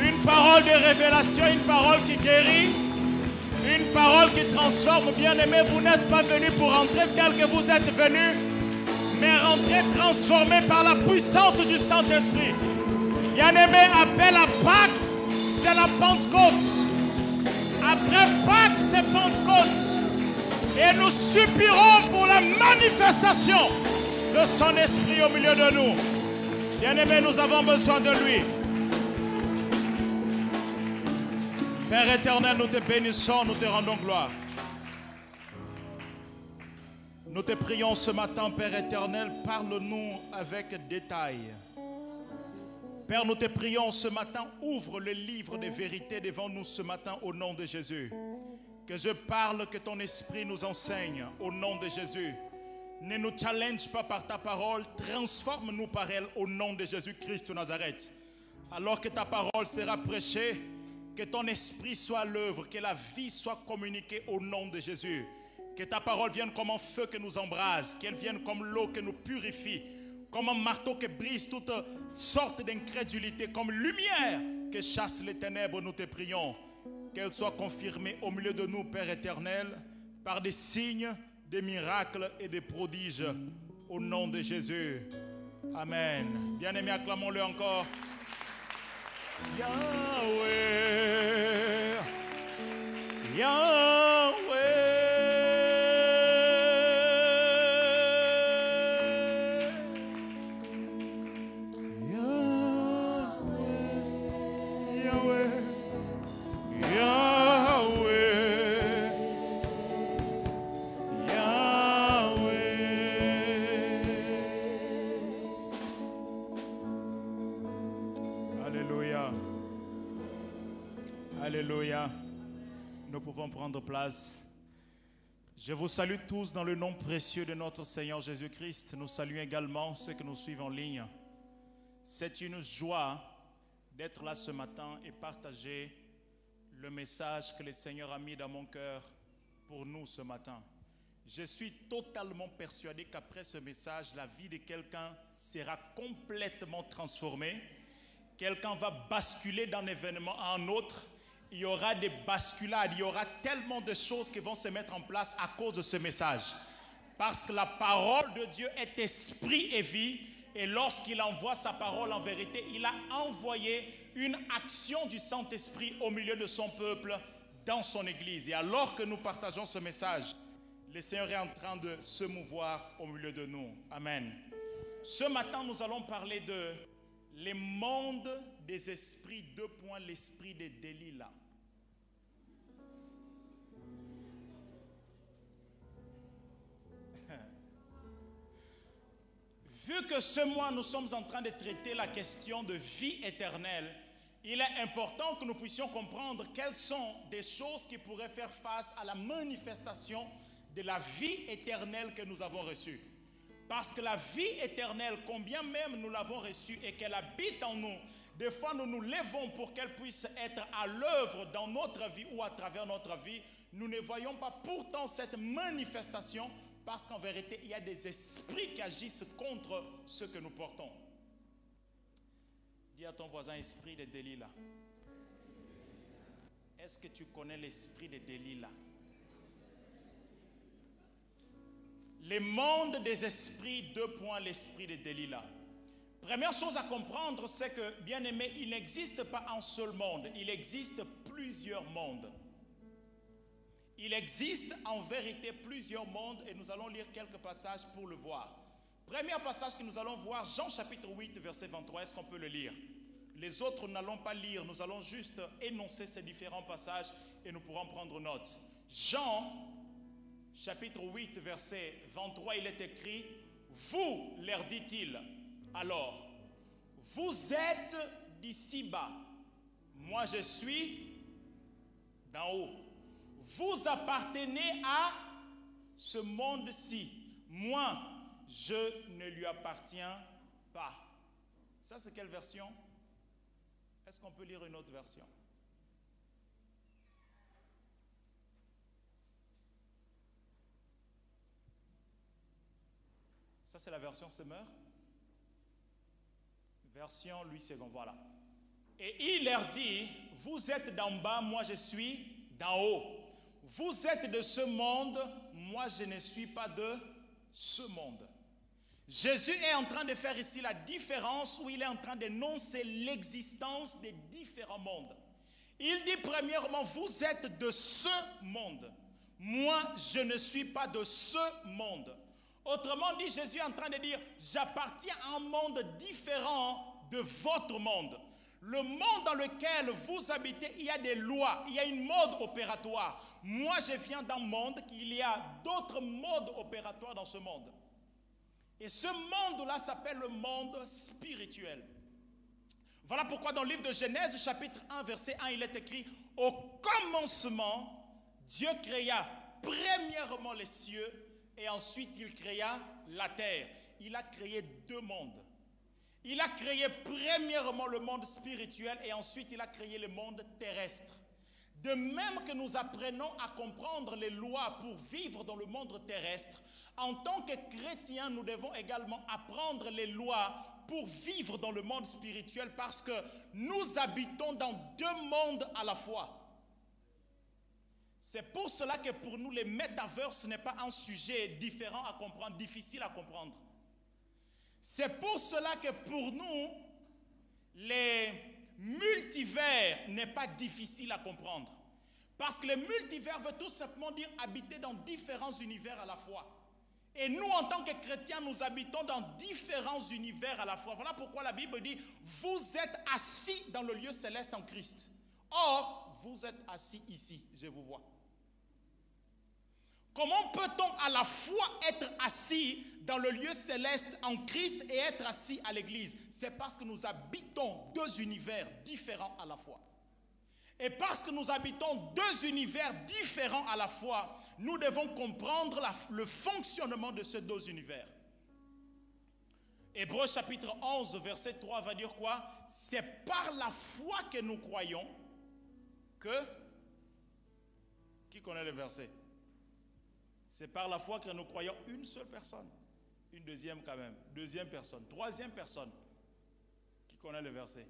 Une parole de révélation, une parole qui guérit, une parole qui transforme. Bien-aimé, vous n'êtes pas venu pour entrer tel que vous êtes venu, mais rentrer transformé par la puissance du Saint-Esprit. Bien-aimé, appel à Pâques, c'est la Pentecôte. Après Pâques, c'est Pentecôte. Et nous suppirons pour la manifestation de son esprit au milieu de nous. Bien-aimé, nous avons besoin de lui. Père éternel, nous te bénissons, nous te rendons gloire. Nous te prions ce matin, Père éternel, parle-nous avec détail. Père, nous te prions ce matin, ouvre le livre des vérités devant nous ce matin au nom de Jésus. Que je parle, que ton esprit nous enseigne au nom de Jésus. Ne nous challenge pas par ta parole, transforme-nous par elle au nom de Jésus-Christ de Nazareth. Alors que ta parole sera prêchée, que ton esprit soit l'œuvre, que la vie soit communiquée au nom de Jésus. Que ta parole vienne comme un feu que nous embrase, qu'elle vienne comme l'eau que nous purifie, comme un marteau qui brise toute sorte d'incrédulité, comme lumière que chasse les ténèbres, nous te prions. Qu'elle soit confirmée au milieu de nous, Père éternel, par des signes, des miracles et des prodiges, au nom de Jésus. Amen. Bien-aimés, acclamons-le encore. Yahweh, Yahweh, prendre place. Je vous salue tous dans le nom précieux de notre Seigneur Jésus-Christ. Nous saluons également ceux que nous suivent en ligne. C'est une joie d'être là ce matin et partager le message que le Seigneur a mis dans mon cœur pour nous ce matin. Je suis totalement persuadé qu'après ce message, la vie de quelqu'un sera complètement transformée. Quelqu'un va basculer d'un événement à un autre. Il y aura des basculades, il y aura tellement de choses qui vont se mettre en place à cause de ce message. Parce que la parole de Dieu est esprit et vie. Et lorsqu'il envoie sa parole en vérité, il a envoyé une action du Saint-Esprit au milieu de son peuple dans son Église. Et alors que nous partageons ce message, le Seigneur est en train de se mouvoir au milieu de nous. Amen. Ce matin, nous allons parler de les mondes des esprits, deux points, l'esprit de Delilah. Vu que ce mois, nous sommes en train de traiter la question de vie éternelle, il est important que nous puissions comprendre quelles sont des choses qui pourraient faire face à la manifestation de la vie éternelle que nous avons reçue. Parce que la vie éternelle, combien même nous l'avons reçue et qu'elle habite en nous, des fois nous nous levons pour qu'elle puisse être à l'œuvre dans notre vie ou à travers notre vie, nous ne voyons pas pourtant cette manifestation parce qu'en vérité, il y a des esprits qui agissent contre ce que nous portons. Dis à ton voisin, esprit de Delilah. Est-ce que tu connais l'esprit de Delilah? Les mondes des esprits, deux points, l'esprit de Delilah. Première chose à comprendre, c'est que, bien aimé, il n'existe pas un seul monde, il existe plusieurs mondes. Il existe en vérité plusieurs mondes et nous allons lire quelques passages pour le voir. Premier passage que nous allons voir, Jean chapitre 8, verset 23. Est-ce qu'on peut le lire? Les autres, n'allons pas lire, nous allons juste énoncer ces différents passages et nous pourrons prendre note. Jean chapitre 8, verset 23, il est écrit, Vous, leur dit-il, alors, vous êtes d'ici bas, moi je suis d'en haut. Vous appartenez à ce monde-ci. Moi, je ne lui appartiens pas. Ça, c'est quelle version? Est-ce qu'on peut lire une autre version? Ça, c'est la version Semeur? Version Louis II, voilà. Et il leur dit, vous êtes d'en bas, moi je suis d'en haut. Vous êtes de ce monde, moi je ne suis pas de ce monde. Jésus est en train de faire ici la différence où il est en train d'énoncer l'existence des différents mondes. Il dit premièrement, vous êtes de ce monde. Moi, je ne suis pas de ce monde. Autrement dit, Jésus est en train de dire, j'appartiens à un monde différent de votre monde. Le monde dans lequel vous habitez, il y a des lois, il y a une mode opératoire. Moi, je viens d'un monde qu'il y a d'autres modes opératoires dans ce monde. Et ce monde-là s'appelle le monde spirituel. Voilà pourquoi dans le livre de Genèse, chapitre 1, verset 1, il est écrit, au commencement, Dieu créa premièrement les cieux et ensuite il créa la terre. Il a créé deux mondes. Il a créé premièrement le monde spirituel et ensuite il a créé le monde terrestre. De même que nous apprenons à comprendre les lois pour vivre dans le monde terrestre, en tant que chrétiens, nous devons également apprendre les lois pour vivre dans le monde spirituel parce que nous habitons dans deux mondes à la fois. C'est pour cela que pour nous, les métaverses n'est pas un sujet différent à comprendre, difficile à comprendre. C'est pour cela que pour nous, les multivers n'est pas difficile à comprendre. Parce que le multivers veut tout simplement dire habiter dans différents univers à la fois. Et nous, en tant que chrétiens, nous habitons dans différents univers à la fois. Voilà pourquoi la Bible dit, vous êtes assis dans le lieu céleste en Christ. Or, vous êtes assis ici, je vous vois. Comment peut-on à la fois être assis dans le lieu céleste en Christ et être assis à l'église? C'est parce que nous habitons deux univers différents à la fois. Et parce que nous habitons deux univers différents à la fois, nous devons comprendre le fonctionnement de ces deux univers. Hébreu chapitre 11, verset 3 va dire quoi? C'est par la foi que nous croyons que... Qui connaît le verset? C'est par la foi que nous croyons une seule personne. Une deuxième quand même. Deuxième personne. Troisième personne. Qui connaît le verset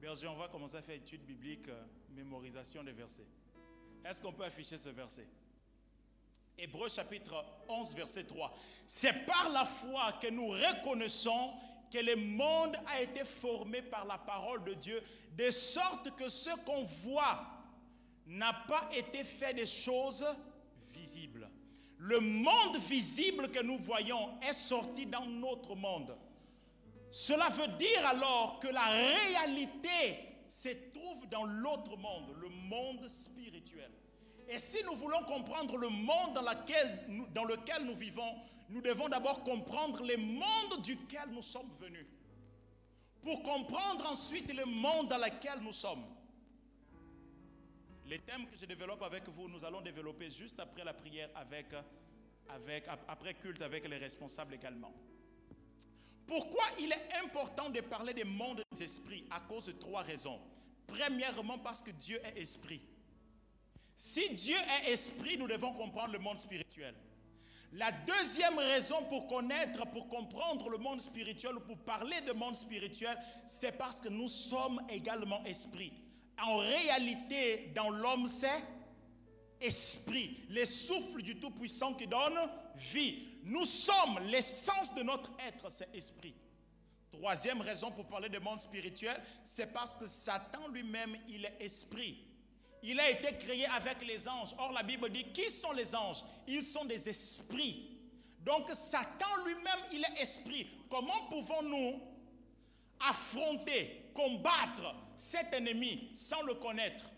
Berger, on va commencer à faire étude biblique, euh, mémorisation des versets. Est-ce qu'on peut afficher ce verset? Hébreu chapitre 11, verset 3. C'est par la foi que nous reconnaissons que le monde a été formé par la parole de Dieu, de sorte que ce qu'on voit n'a pas été fait des choses. Le monde visible que nous voyons est sorti dans notre monde. Cela veut dire alors que la réalité se trouve dans l'autre monde, le monde spirituel. Et si nous voulons comprendre le monde dans, lequel nous vivons, nous devons d'abord comprendre le monde duquel nous sommes venus. Pour comprendre ensuite le monde dans lequel nous sommes. Les thèmes que je développe avec vous, nous allons développer juste après la prière, avec, avec, après culte avec les responsables également. Pourquoi il est important de parler des mondes des esprits À cause de trois raisons. Premièrement, parce que Dieu est esprit. Si Dieu est esprit, nous devons comprendre le monde spirituel. La deuxième raison pour connaître, pour comprendre le monde spirituel, ou pour parler de monde spirituel, c'est parce que nous sommes également esprit. En réalité, dans l'homme, c'est esprit, les souffles du Tout-Puissant qui donne vie. Nous sommes, l'essence de notre être, c'est esprit. Troisième raison pour parler de monde spirituel, c'est parce que Satan lui-même, il est esprit. Il a été créé avec les anges. Or, la Bible dit, qui sont les anges? Ils sont des esprits. Donc, Satan lui-même, il est esprit. Comment pouvons-nous affronter, combattre cet ennemi sans le connaître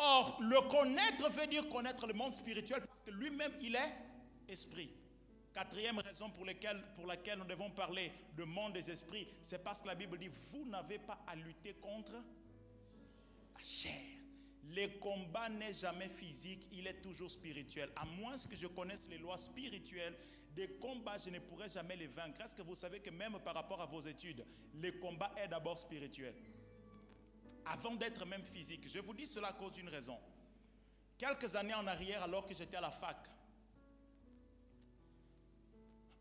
Or, le connaître veut dire connaître le monde spirituel parce que lui-même, il est esprit. Quatrième raison pour, laquelle nous devons parler de monde des esprits, c'est parce que la Bible dit, vous n'avez pas à lutter contre la chair. Le combat n'est jamais physique, il est toujours spirituel. À moins que je connaisse les lois spirituelles, des combats, je ne pourrai jamais les vaincre. Est-ce que vous savez que même par rapport à vos études, le combat est d'abord spirituel? Avant d'être même physique. Je vous dis cela à cause d'une raison. Quelques années en arrière, alors que j'étais à la fac,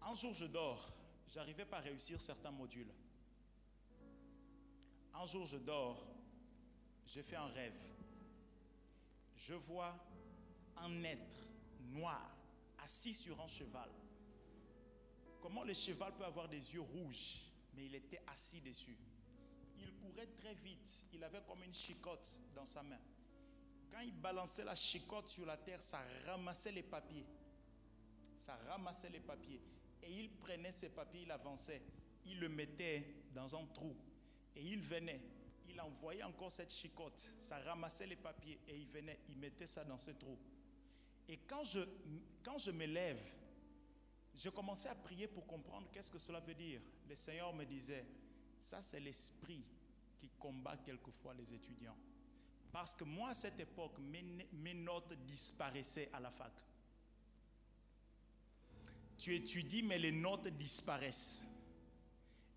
un jour, je dors. J'arrivais pas à réussir certains modules. Un jour, je dors, j'ai fait un rêve. Je vois un être noir assis sur un cheval. Comment le cheval peut avoir des yeux rouges, mais il était assis dessus? Il courait très vite, il avait comme une chicotte dans sa main. Quand il balançait la chicotte sur la terre, ça ramassait les papiers. Ça ramassait les papiers. Et il prenait ces papiers, il avançait. Il le mettait dans un trou. Et il venait. Il envoyait encore cette chicotte. Ça ramassait les papiers. Et il venait, il mettait ça dans ce trou. Et quand je, quand je me lève, je commençais à prier pour comprendre qu'est-ce que cela veut dire. Le Seigneur me disait, ça c'est l'esprit qui combat quelquefois les étudiants. Parce que moi, à cette époque, mes, notes disparaissaient à la fac. Tu étudies, mais les notes disparaissent.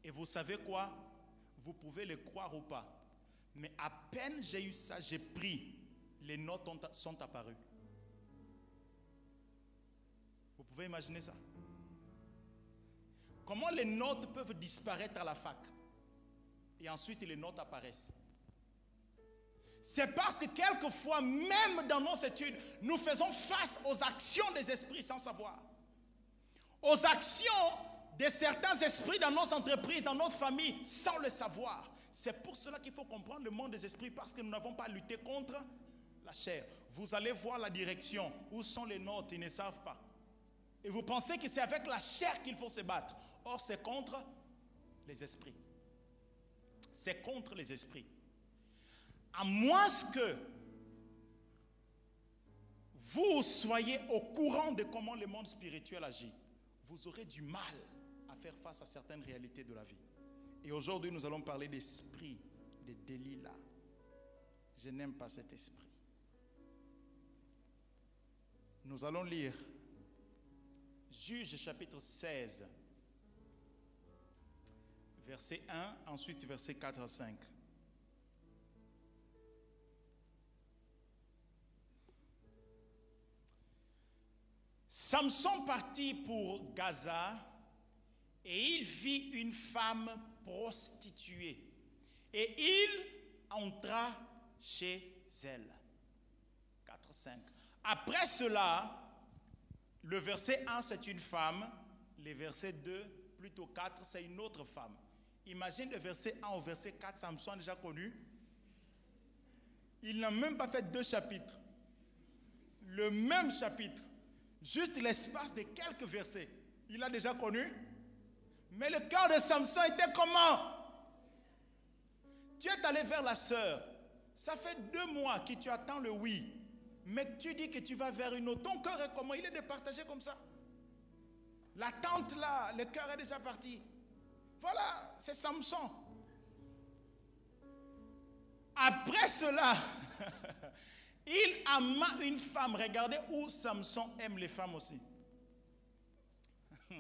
Et vous savez quoi? Vous pouvez le croire ou pas. Mais à peine j'ai eu ça, j'ai pris, les notes sont apparues. Vous pouvez imaginer ça? Comment les notes peuvent disparaître à la fac? Et ensuite les notes apparaissent. C'est parce que quelquefois, même dans nos études, nous faisons face aux actions des esprits sans savoir. Aux actions de certains esprits dans nos entreprises, dans notre famille, sans le savoir. C'est pour cela qu'il faut comprendre le monde des esprits, parce que nous n'avons pas lutté contre la chair. Vous allez voir la direction. Où sont les notes? Ils ne savent pas. Et vous pensez que c'est avec la chair qu'il faut se battre. Or, c'est contre les esprits. C'est contre les esprits à moins que vous soyez au courant de comment le monde spirituel agit, vous aurez du mal à faire face à certaines réalités de la vie. Et aujourd'hui, nous allons parler d'esprit, de Delilah. Je n'aime pas cet esprit. Nous allons lire Juge chapitre 16, verset 1, ensuite verset 4 à 5. Samson partit pour Gaza et il vit une femme prostituée. Et il entra chez elle. 4, 5. Après cela, le verset 1, c'est une femme. Le verset 2, plutôt 4, c'est une autre femme. Imagine le verset 1 au verset 4, Samson déjà connu. Il n'a même pas fait deux chapitres. Le même chapitre. Juste l'espace de quelques versets. Il a déjà connu. Mais le cœur de Samson était comment? Tu es allé vers la sœur. Ça fait deux mois que tu attends le oui. Mais tu dis que tu vas vers une autre. Ton cœur est comment? Il est départagé comme ça. La tente là, le cœur est déjà parti. Voilà, c'est Samson. Après cela, Il ama une femme. Regardez où Samson aime les femmes aussi.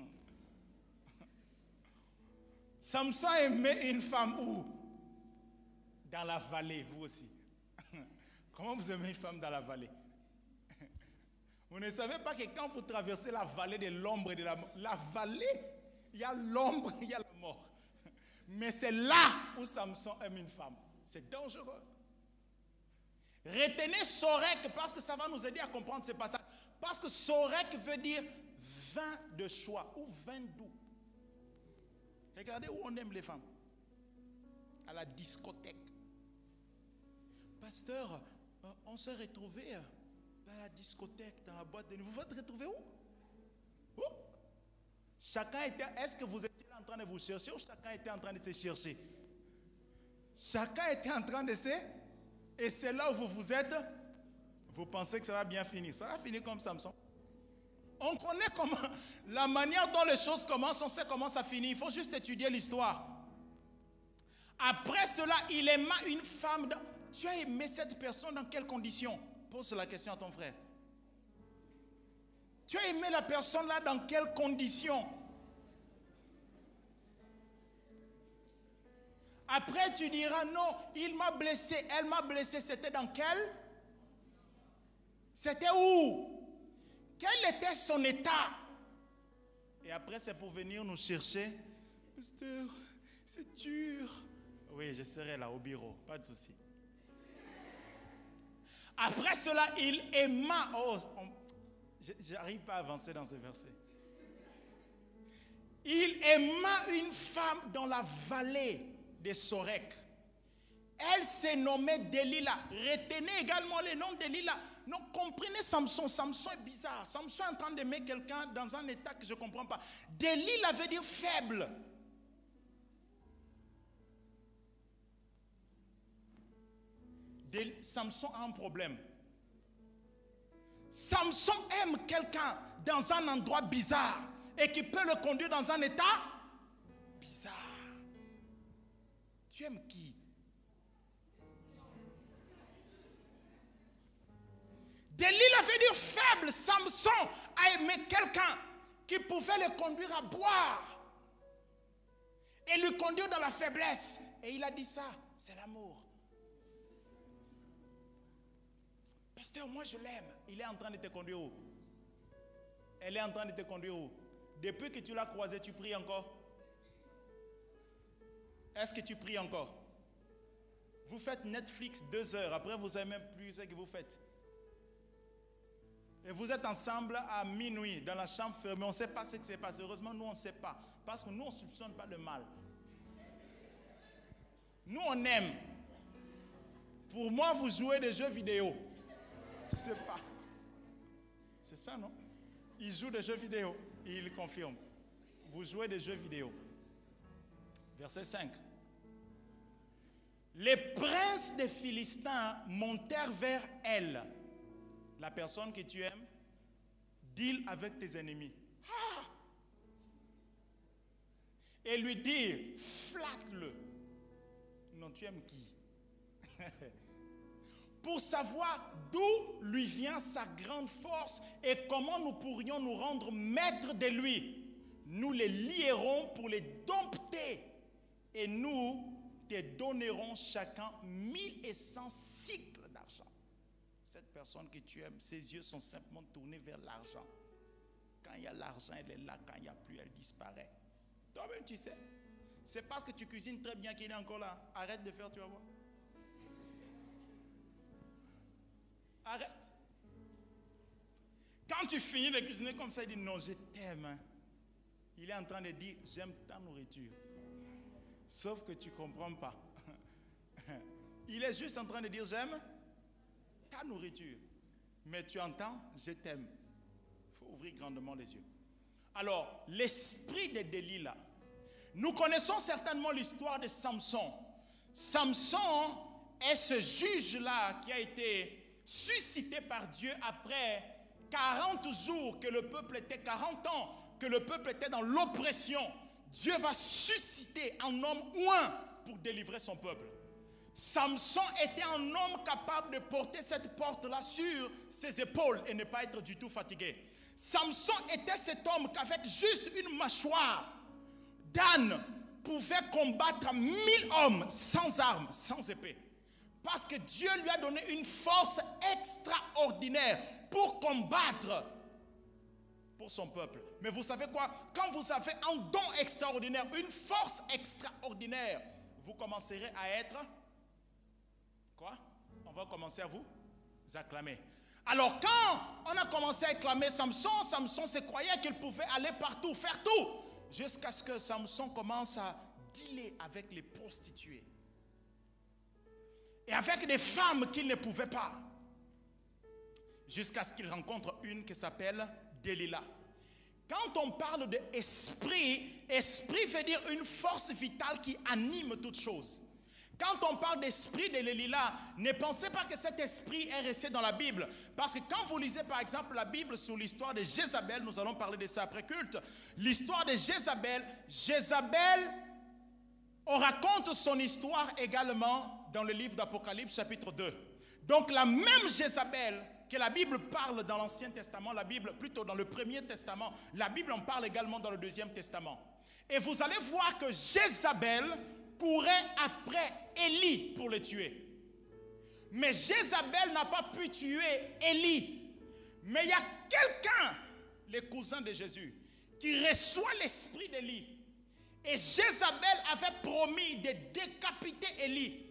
Samson aimait une femme où? Dans la vallée, vous aussi. Comment vous aimez une femme dans la vallée? Vous ne savez pas que quand vous traversez la vallée de l'ombre et de la mort, la vallée, il y a l'ombre, il y a la mort. Mais c'est là où Samson aime une femme. C'est dangereux. Retenez Sorek parce que ça va nous aider à comprendre ce passage. Parce que Sorek veut dire vin de choix ou vin doux. Regardez où on aime les femmes. À la discothèque. Pasteur, euh, on s'est retrouvé euh, à la discothèque, dans la boîte de nuit. Vous vous retrouver où? Où? Chacun était. Est-ce que vous étiez en train de vous chercher ou chacun était en train de se chercher? Chacun était en train de se et c'est là où vous vous êtes, vous pensez que ça va bien finir. Ça va finir comme Samson. On connaît comment, la manière dont les choses commencent, on sait comment ça finit. Il faut juste étudier l'histoire. Après cela, il aima une femme. Tu as aimé cette personne dans quelles conditions? Pose la question à ton frère. Tu as aimé la personne là dans quelles conditions? Après, tu diras, non, il m'a blessé, elle m'a blessé. C'était dans quel? C'était où? Quel était son état? Et après, c'est pour venir nous chercher. Pasteur, c'est dur. Oui, je serai là au bureau, pas de souci. Après cela, il aima. Oh, j'arrive pas à avancer dans ce verset. Il aima une femme dans la vallée de Sorek. Elle s'est nommée Delilah. Retenez également le nom de Delilah. Non, comprenez Samson. Samson est bizarre. Samson est en train d'aimer quelqu'un dans un état que je ne comprends pas. Delilah veut dire faible. Samson a un problème. Samson aime quelqu'un dans un endroit bizarre et qui peut le conduire dans un état bizarre. Tu aimes qui? Delilah veut dire faible. Samson a aimé quelqu'un qui pouvait le conduire à boire et le conduire dans la faiblesse. Et il a dit ça, c'est l'amour. Pasteur, moi je l'aime. Il est en train de te conduire où? Elle est en train de te conduire où? Depuis que tu l'as croisé, tu pries encore? Est-ce que tu pries encore? Vous faites Netflix deux heures, après vous n'avez même plus ce que vous faites. Et vous êtes ensemble à minuit dans la chambre fermée. On ne sait pas ce qui s'est passé. Heureusement, nous, on ne sait pas. Parce que nous, on ne soupçonne pas le mal. Nous, on aime. Pour moi, vous jouez des jeux vidéo. Je sais pas. C'est ça, non? Il joue des jeux vidéo. Et il confirme. Vous jouez des jeux vidéo. Verset 5. Les princes des Philistins montèrent vers elle la personne que tu aimes, deal avec tes ennemis. Ah! Et lui dire, flatte-le. Non, tu aimes qui? Pour savoir d'où lui vient sa grande force et comment nous pourrions nous rendre maîtres de lui. Nous les lierons pour les dompter et nous te donnerons chacun mille et cent cycles personne que tu aimes, ses yeux sont simplement tournés vers l'argent. Quand il y a l'argent, elle est là. Quand il n'y a plus, elle disparaît. Toi-même, tu sais. C'est parce que tu cuisines très bien qu'il est encore là. Arrête de faire, tu vas voir. Arrête. Quand tu finis de cuisiner comme ça, il dit non, je t'aime. Il est en train de dire j'aime ta nourriture. Sauf que tu ne comprends pas. Il est juste en train de dire j'aime ta nourriture. Mais tu entends, je t'aime. Il faut ouvrir grandement les yeux. Alors, l'esprit de Delilah. Nous connaissons certainement l'histoire de Samson. Samson est ce juge-là qui a été suscité par Dieu après 40 jours que le peuple était, 40 ans que le peuple était dans l'oppression. Dieu va susciter un homme un pour délivrer son peuple. Samson était un homme capable de porter cette porte-là sur ses épaules et ne pas être du tout fatigué. Samson était cet homme qu'avec juste une mâchoire d'âne pouvait combattre mille hommes sans armes, sans épée. Parce que Dieu lui a donné une force extraordinaire pour combattre pour son peuple. Mais vous savez quoi? Quand vous avez un don extraordinaire, une force extraordinaire, vous commencerez à être Quoi? On va commencer à vous acclamer. Alors quand on a commencé à acclamer Samson, Samson se croyait qu'il pouvait aller partout, faire tout, jusqu'à ce que Samson commence à dealer avec les prostituées et avec des femmes qu'il ne pouvait pas, jusqu'à ce qu'il rencontre une qui s'appelle Delilah. Quand on parle d'esprit, esprit veut dire une force vitale qui anime toute chose. Quand on parle d'esprit de l'Élila, ne pensez pas que cet esprit est resté dans la Bible. Parce que quand vous lisez par exemple la Bible sur l'histoire de Jézabel, nous allons parler de ça après culte, l'histoire de Jézabel, Jézabel, on raconte son histoire également dans le livre d'Apocalypse chapitre 2. Donc la même Jézabel que la Bible parle dans l'Ancien Testament, la Bible plutôt dans le Premier Testament, la Bible en parle également dans le Deuxième Testament. Et vous allez voir que Jézabel courait après Élie pour le tuer. Mais Jézabel n'a pas pu tuer Élie. Mais il y a quelqu'un, les cousins de Jésus, qui reçoit l'esprit d'Élie Et Jézabel avait promis de décapiter Élie.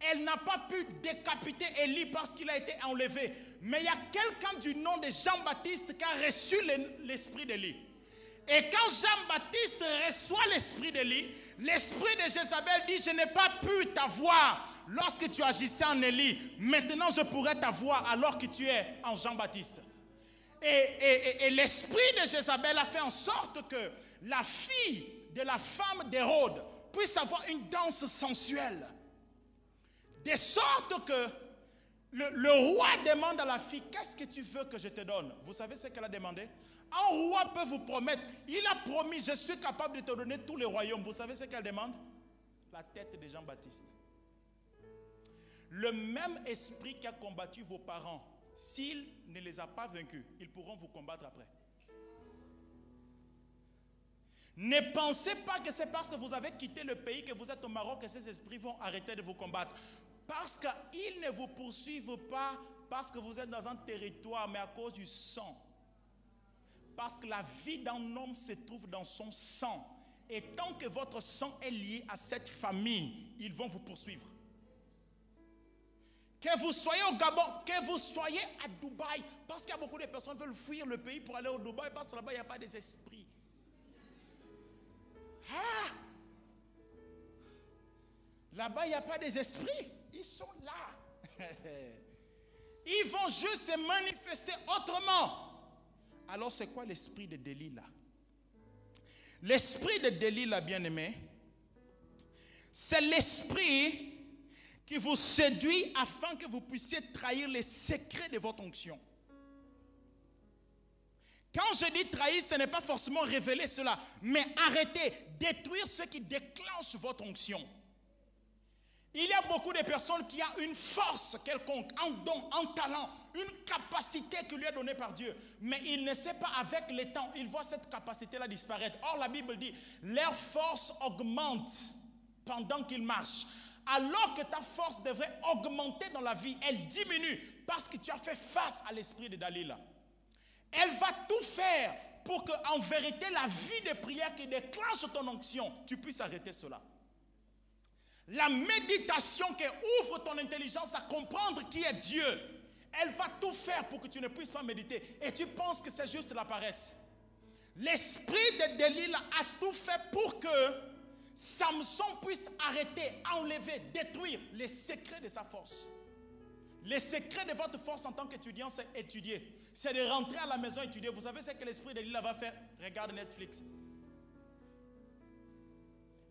Elle n'a pas pu décapiter Élie parce qu'il a été enlevé. Mais il y a quelqu'un du nom de Jean-Baptiste qui a reçu l'esprit d'Élie. Et quand Jean-Baptiste reçoit l'esprit d'Élie, l'esprit de Jézabel dit, je n'ai pas pu t'avoir lorsque tu agissais en Élie. Maintenant, je pourrais t'avoir alors que tu es en Jean-Baptiste. Et, et l'esprit de Jézabel a fait en sorte que la fille de la femme d'Hérode puisse avoir une danse sensuelle. De sorte que le, roi demande à la fille, qu'est-ce que tu veux que je te donne? Vous savez ce qu'elle a demandé? Un roi peut vous promettre, il a promis, je suis capable de te donner tous les royaumes. Vous savez ce qu'elle demande? La tête de Jean-Baptiste. Le même esprit qui a combattu vos parents, s'il ne les a pas vaincus, ils pourront vous combattre après. Ne pensez pas que c'est parce que vous avez quitté le pays que vous êtes au Maroc que ces esprits vont arrêter de vous combattre. Parce qu'ils ne vous poursuivent pas parce que vous êtes dans un territoire, mais à cause du sang. Parce que la vie d'un homme se trouve dans son sang. Et tant que votre sang est lié à cette famille, ils vont vous poursuivre. Que vous soyez au Gabon, que vous soyez à Dubaï, parce qu'il y a beaucoup de personnes qui veulent fuir le pays pour aller au Dubaï, parce que là-bas, il n'y a pas des esprits. Ah! Là-bas, il n'y a pas des esprits. Ils sont là. Ils vont juste se manifester autrement. Alors, c'est quoi l'esprit de Delilah? L'esprit de Delilah, bien-aimé, c'est l'esprit qui vous séduit afin que vous puissiez trahir les secrets de votre onction. Quand je dis trahir, ce n'est pas forcément révéler cela, mais arrêter, détruire ce qui déclenche votre onction. Il y a beaucoup de personnes qui ont une force quelconque, un don, un talent, une capacité qui lui est donnée par Dieu. Mais il ne sait pas avec le temps, il voit cette capacité-là disparaître. Or, la Bible dit, leur force augmente pendant qu'ils marchent. Alors que ta force devrait augmenter dans la vie, elle diminue parce que tu as fait face à l'esprit de Dalila. Elle va tout faire pour que, en vérité, la vie de prière qui déclenche ton onction, tu puisses arrêter cela. La méditation qui ouvre ton intelligence à comprendre qui est Dieu, elle va tout faire pour que tu ne puisses pas méditer. Et tu penses que c'est juste la paresse. L'esprit de Delilah a tout fait pour que Samson puisse arrêter, enlever, détruire les secrets de sa force. Les secrets de votre force en tant qu'étudiant, c'est étudier. C'est de rentrer à la maison étudier. Vous savez ce que l'esprit de Delilah va faire? Regarde Netflix.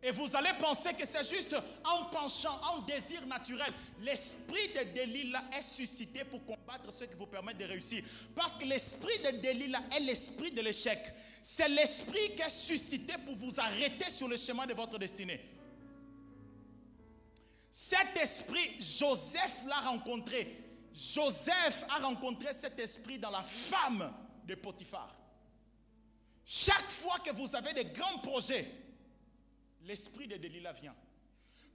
Et vous allez penser que c'est juste un penchant, un désir naturel. L'esprit de Delilah est suscité pour combattre ce qui vous permet de réussir. Parce que l'esprit de Delilah est l'esprit de l'échec. C'est l'esprit qui est suscité pour vous arrêter sur le chemin de votre destinée. Cet esprit, Joseph l'a rencontré. Joseph a rencontré cet esprit dans la femme de Potiphar. Chaque fois que vous avez des grands projets, l'esprit de Delilah vient.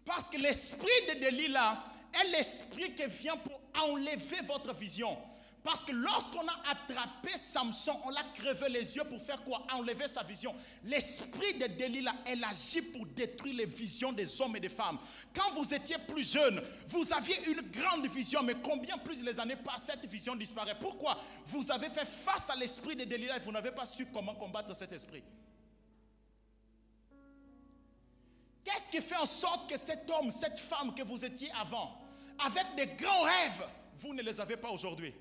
Parce que l'esprit de Delilah est l'esprit qui vient pour enlever votre vision. Parce que lorsqu'on a attrapé Samson, on l'a crevé les yeux pour faire quoi? Enlever sa vision. L'esprit de Delilah, elle agit pour détruire les visions des hommes et des femmes. Quand vous étiez plus jeune, vous aviez une grande vision, mais combien plus les années passent, cette vision disparaît? Pourquoi? Vous avez fait face à l'esprit de Delilah et vous n'avez pas su comment combattre cet esprit. Qu'est-ce qui fait en sorte que cet homme, cette femme que vous étiez avant, avec des grands rêves, vous ne les avez pas aujourd'hui?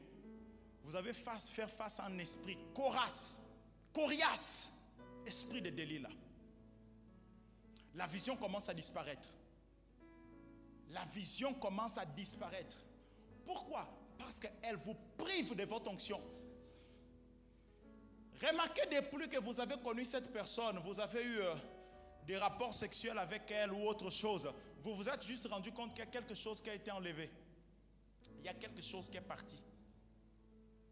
Vous avez face, faire face à un esprit corace, coriace, esprit de Delilah. La vision commence à disparaître. La vision commence à disparaître. Pourquoi? Parce qu'elle vous prive de votre onction. Remarquez depuis que vous avez connu cette personne, vous avez eu... Euh, des rapports sexuels avec elle ou autre chose, vous vous êtes juste rendu compte qu'il y a quelque chose qui a été enlevé. Il y a quelque chose qui est parti.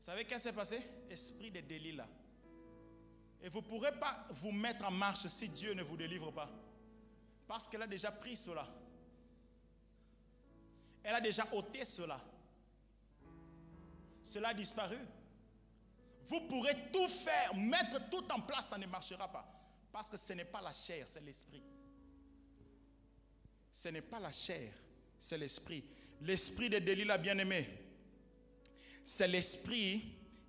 Vous savez qu'est-ce qui s'est passé? Esprit de Delilah. Et vous ne pourrez pas vous mettre en marche si Dieu ne vous délivre pas. Parce qu'elle a déjà pris cela. Elle a déjà ôté cela. Cela a disparu. Vous pourrez tout faire, mettre tout en place, ça ne marchera pas. Parce que ce n'est pas la chair, c'est l'esprit. Ce n'est pas la chair, c'est l'esprit. L'esprit de Delilah bien-aimé, c'est l'esprit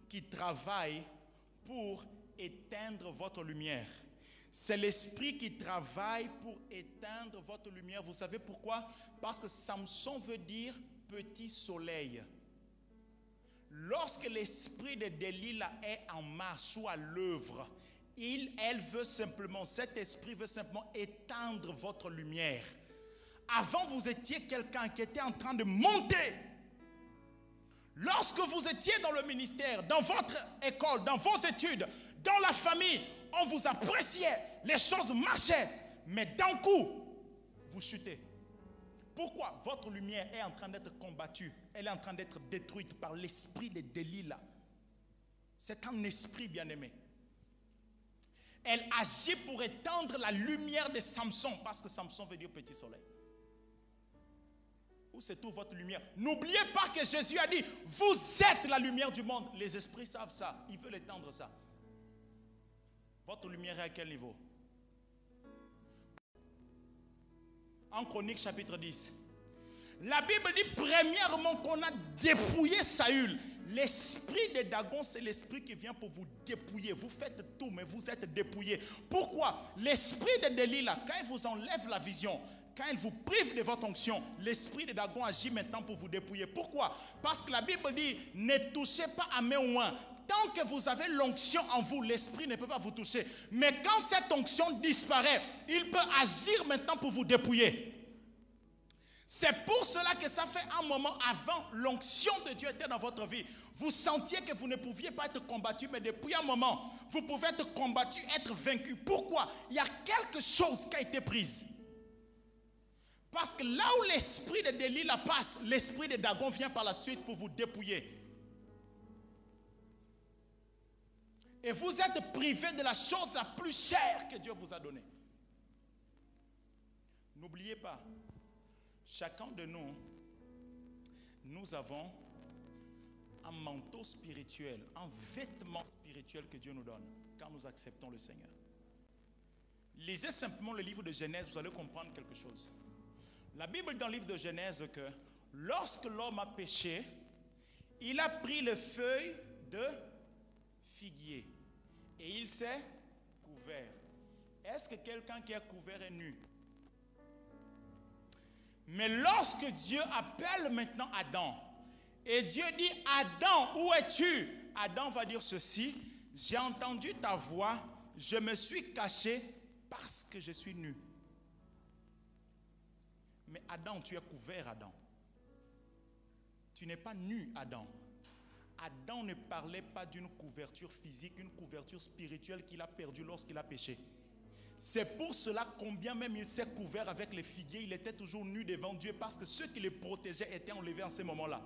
qui travaille pour éteindre votre lumière. C'est l'esprit qui travaille pour éteindre votre lumière. Vous savez pourquoi? Parce que Samson veut dire petit soleil. Lorsque l'esprit de Delilah est en marche ou à l'œuvre, elle veut simplement, cet esprit veut simplement éteindre votre lumière. Avant, vous étiez quelqu'un qui était en train de monter. Lorsque vous étiez dans le ministère, dans votre école, dans vos études, dans la famille, on vous appréciait, les choses marchaient. Mais d'un coup, vous chutez. Pourquoi Votre lumière est en train d'être combattue, elle est en train d'être détruite par l'esprit de Delilah. C'est un esprit bien-aimé. Elle agit pour étendre la lumière de Samson, parce que Samson veut dire petit soleil. Où se trouve votre lumière N'oubliez pas que Jésus a dit, vous êtes la lumière du monde. Les esprits savent ça, ils veulent étendre ça. Votre lumière est à quel niveau? En Chronique chapitre 10. La Bible dit premièrement qu'on a dépouillé Saül. L'esprit de Dagon, c'est l'esprit qui vient pour vous dépouiller. Vous faites tout, mais vous êtes dépouillé. Pourquoi? L'esprit de Delilah, quand il vous enlève la vision, quand il vous prive de votre onction, l'esprit de Dagon agit maintenant pour vous dépouiller. Pourquoi? Parce que la Bible dit ne touchez pas à mes oins. Tant que vous avez l'onction en vous, l'esprit ne peut pas vous toucher. Mais quand cette onction disparaît, il peut agir maintenant pour vous dépouiller. C'est pour cela que ça fait un moment avant, l'onction de Dieu était dans votre vie. Vous sentiez que vous ne pouviez pas être combattu, mais depuis un moment, vous pouvez être combattu, être vaincu. Pourquoi? Il y a quelque chose qui a été prise. Parce que là où l'esprit de Delilah passe, l'esprit de Dagon vient par la suite pour vous dépouiller. Et vous êtes privé de la chose la plus chère que Dieu vous a donnée. N'oubliez pas, chacun de nous, nous avons un manteau spirituel, un vêtement spirituel que Dieu nous donne quand nous acceptons le Seigneur. Lisez simplement le livre de Genèse, vous allez comprendre quelque chose. La Bible dans le livre de Genèse que lorsque l'homme a péché, il a pris les feuilles de figuier et il s'est couvert. Est-ce que quelqu'un qui est couvert est nu? Mais lorsque Dieu appelle maintenant Adam, et Dieu dit, Adam, où es-tu? Adam va dire ceci, j'ai entendu ta voix, je me suis caché parce que je suis nu. Mais Adam, tu es couvert, Adam. Tu n'es pas nu, Adam. Adam ne parlait pas d'une couverture physique, une couverture spirituelle qu'il a perdue lorsqu'il a péché. C'est pour cela combien même il s'est couvert avec les figuiers, il était toujours nu devant Dieu parce que ceux qui les protégeaient étaient enlevés en ce moment-là.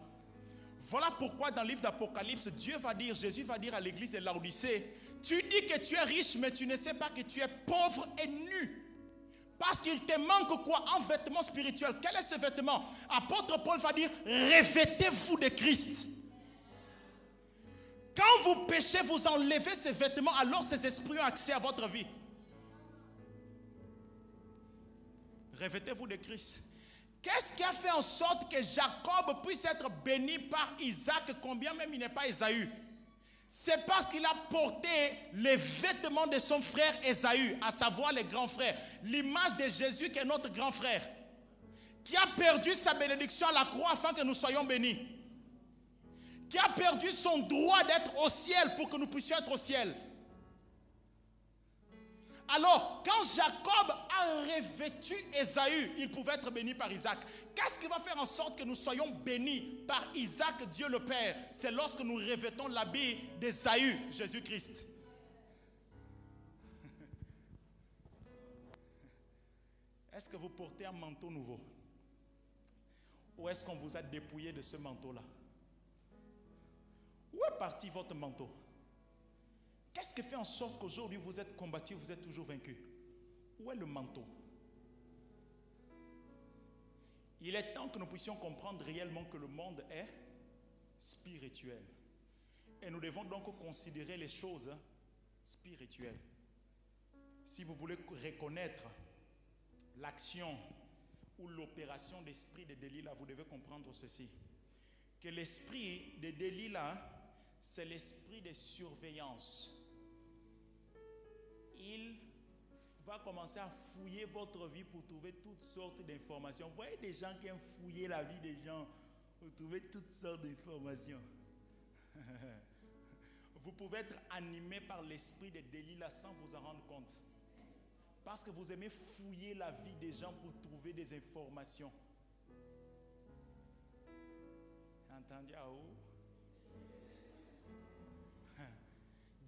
Voilà pourquoi dans le livre d'Apocalypse, Dieu va dire, Jésus va dire à l'église de Laodicée, tu dis que tu es riche, mais tu ne sais pas que tu es pauvre et nu. Parce qu'il te manque quoi Un vêtement spirituel. Quel est ce vêtement Apôtre Paul va dire, revêtez-vous de Christ. Quand vous péchez, vous enlevez ces vêtements, alors ces esprits ont accès à votre vie. Revêtez-vous de Christ. Qu'est-ce qui a fait en sorte que Jacob puisse être béni par Isaac, combien même il n'est pas Esaü C'est parce qu'il a porté les vêtements de son frère Esaü, à savoir les grands frères. L'image de Jésus qui est notre grand frère, qui a perdu sa bénédiction à la croix afin que nous soyons bénis qui a perdu son droit d'être au ciel pour que nous puissions être au ciel. Alors, quand Jacob a revêtu Esaü, il pouvait être béni par Isaac. Qu'est-ce qui va faire en sorte que nous soyons bénis par Isaac, Dieu le Père? C'est lorsque nous revêtons l'habit d'Esaü, Jésus-Christ. Est-ce que vous portez un manteau nouveau? Ou est-ce qu'on vous a dépouillé de ce manteau-là? Où est parti votre manteau? Qu'est-ce qui fait en sorte qu'aujourd'hui vous êtes combattu, vous êtes toujours vaincu? Où est le manteau? Il est temps que nous puissions comprendre réellement que le monde est spirituel. Et nous devons donc considérer les choses spirituelles. Si vous voulez reconnaître l'action ou l'opération d'esprit de Delilah, vous devez comprendre ceci. Que l'esprit de Delilah, c'est l'esprit de surveillance. Il va commencer à fouiller votre vie pour trouver toutes sortes d'informations. Vous voyez des gens qui aiment fouiller la vie des gens pour trouver toutes sortes d'informations. vous pouvez être animé par l'esprit de Delilah sans vous en rendre compte. Parce que vous aimez fouiller la vie des gens pour trouver des informations. Entendu à où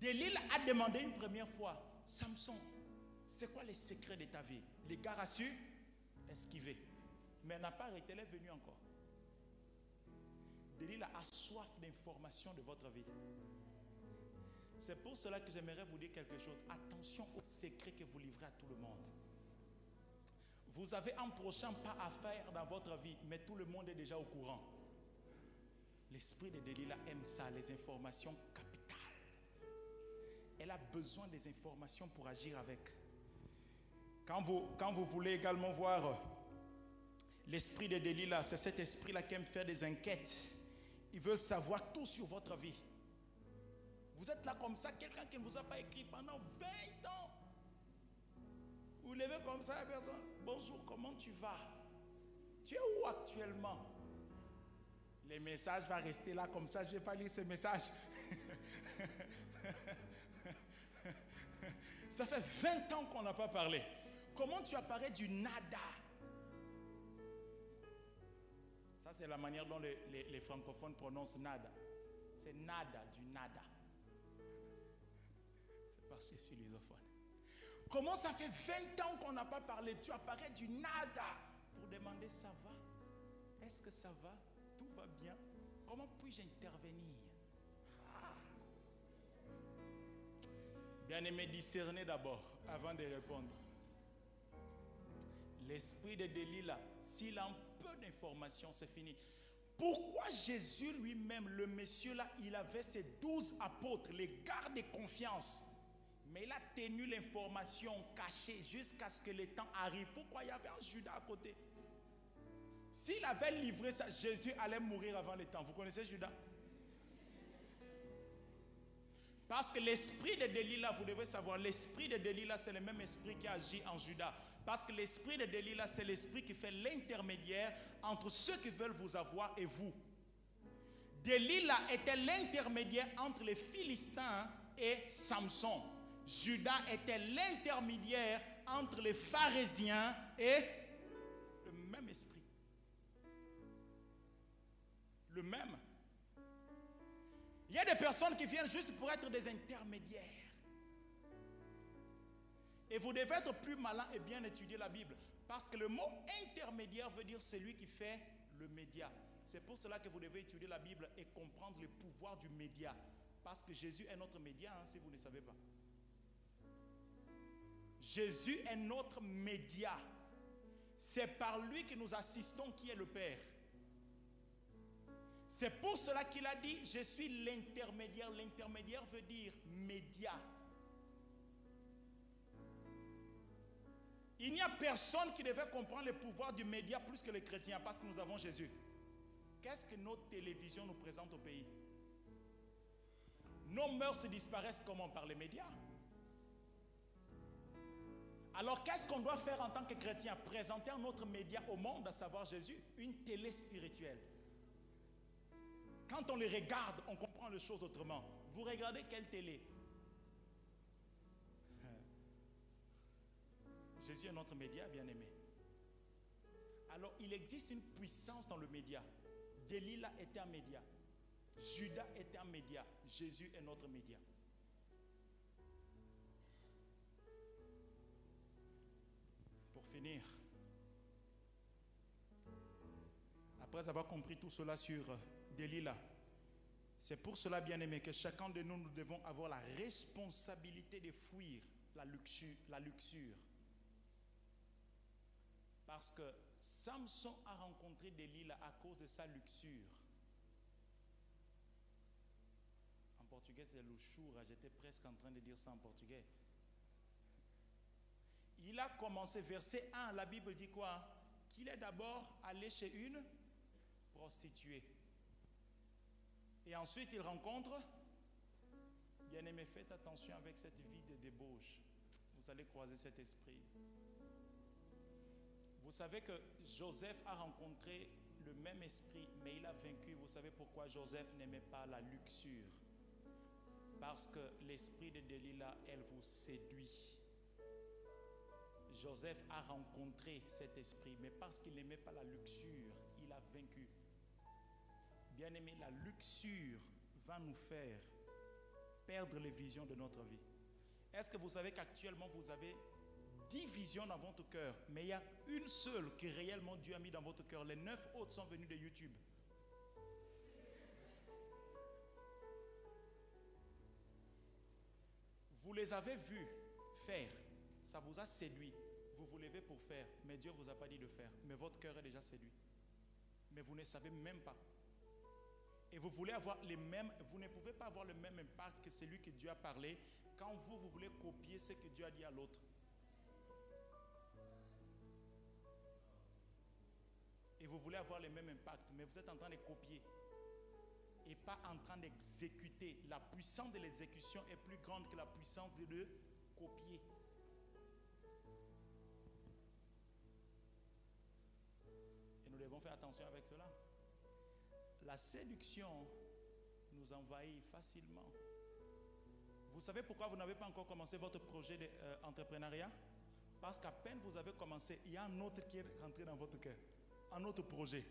Delilah a demandé une première fois, Samson, c'est quoi les secrets de ta vie? Les gars a su esquiver. Mais n'a pas arrêté, elle est venue encore. Delilah a soif d'informations de votre vie. C'est pour cela que j'aimerais vous dire quelque chose. Attention aux secrets que vous livrez à tout le monde. Vous avez un prochain pas à faire dans votre vie, mais tout le monde est déjà au courant. L'esprit de Delilah aime ça, les informations capitales. Elle a besoin des informations pour agir avec. Quand vous, quand vous voulez également voir l'esprit de Delilah, c'est cet esprit-là qui aime faire des enquêtes. Ils veulent savoir tout sur votre vie. Vous êtes là comme ça, quelqu'un qui ne vous a pas écrit pendant 20 ans. Vous levez comme ça la personne. Bonjour, comment tu vas? Tu es où actuellement? Les messages vont rester là comme ça. Je ne vais pas lire ces messages. ça fait 20 ans qu'on n'a pas parlé. Comment tu apparais du nada? Ça, c'est la manière dont les, francophones prononcent nada. C'est nada, du nada. Parce que je suis lusophone. Comment ça fait 20 ans qu'on n'a pas parlé? Tu apparais du nada pour demander ça va? Est-ce que ça va? Tout va bien? Comment puis-je intervenir? Bien aimé, discerner d'abord avant de répondre. L'esprit de Delilah, s'il a un peu d'informations, c'est fini. Pourquoi Jésus lui-même, le monsieur là, il avait ses douze apôtres, les gardes de confiance? Mais il a tenu l'information cachée jusqu'à ce que le temps arrive. Pourquoi? Il y avait un Judas à côté S'il avait livré ça, Jésus allait mourir avant le temps. Vous connaissez Judas? Parce que l'esprit de Delilah, vous devez savoir, l'esprit de Delilah, c'est le même esprit qui agit en Judas. Parce que l'esprit de Delilah, c'est l'esprit qui fait l'intermédiaire entre ceux qui veulent vous avoir et vous. Delilah était l'intermédiaire entre les Philistins et Samson. Judas était l'intermédiaire entre les pharisiens et le même esprit. Le même. Il y a des personnes qui viennent juste pour être des intermédiaires. Et vous devez être plus malin et bien étudier la Bible. Parce que le mot intermédiaire veut dire celui qui fait le média. C'est pour cela que vous devez étudier la Bible et comprendre le pouvoir du média. Parce que Jésus est notre média, hein, si vous ne savez pas. Jésus est notre média. C'est par lui que nous assistons qui est le Père. C'est pour cela qu'il a dit, je suis l'intermédiaire. L'intermédiaire veut dire média. Il n'y a personne qui devait comprendre le pouvoir du média plus que les chrétiens parce que nous avons Jésus. Qu'est-ce que nos télévisions nous présentent au pays? Nos mœurs disparaissent comment? Par les médias. Alors qu'est-ce qu'on doit faire en tant que chrétien? Présenter un autre média au monde, à savoir Jésus, une télé spirituelle. Quand on les regarde, on comprend les choses autrement. Vous regardez quelle télé? Jésus est notre média, bien aimé. Alors il existe une puissance dans le média. Delilah était un média. Judas était un média. Jésus est notre média. finir, après avoir compris tout cela sur Delilah, c'est pour cela, bien aimé, que chacun de nous, nous devons avoir la responsabilité de fuir la luxure. Parce que Samson a rencontré Delilah à cause de sa luxure. En portugais, c'est luxure. J'étais presque en train de dire ça en portugais. Il a commencé, verset 1, la Bible dit quoi? Qu'il est d'abord allé chez une prostituée. Et ensuite, il rencontre, bien-aimé, faites attention avec cette vie de débauche. Vous allez croiser cet esprit. Vous savez que Joseph a rencontré le même esprit, mais il a vaincu. Vous savez pourquoi Joseph n'aimait pas la luxure? Parce que l'esprit de Delilah, elle vous séduit. Joseph a rencontré cet esprit, mais parce qu'il n'aimait pas la luxure, il a vaincu. Bien-aimé, la luxure va nous faire perdre les visions de notre vie. Est-ce que vous savez qu'actuellement vous avez dix visions dans votre cœur, mais il y a une seule que réellement Dieu a mis dans votre cœur? Les neuf autres sont venus de YouTube. Vous les avez vus faire, ça vous a séduit. Vous vous levez pour faire, mais Dieu ne vous a pas dit de faire. Mais votre cœur est déjà séduit. Mais vous ne savez même pas. Et vous voulez avoir les mêmes, vous ne pouvez pas avoir le même impact que celui que Dieu a parlé quand vous, vous voulez copier ce que Dieu a dit à l'autre. Et vous voulez avoir le même impact, mais vous êtes en train de copier et pas en train d'exécuter. La puissance de l'exécution est plus grande que la puissance de copier. Et nous devons faire attention avec cela. La séduction nous envahit facilement. Vous savez pourquoi vous n'avez pas encore commencé votre projet d'entrepreneuriat Parce qu'à peine vous avez commencé, il y a un autre qui est rentré dans votre cœur un autre projet.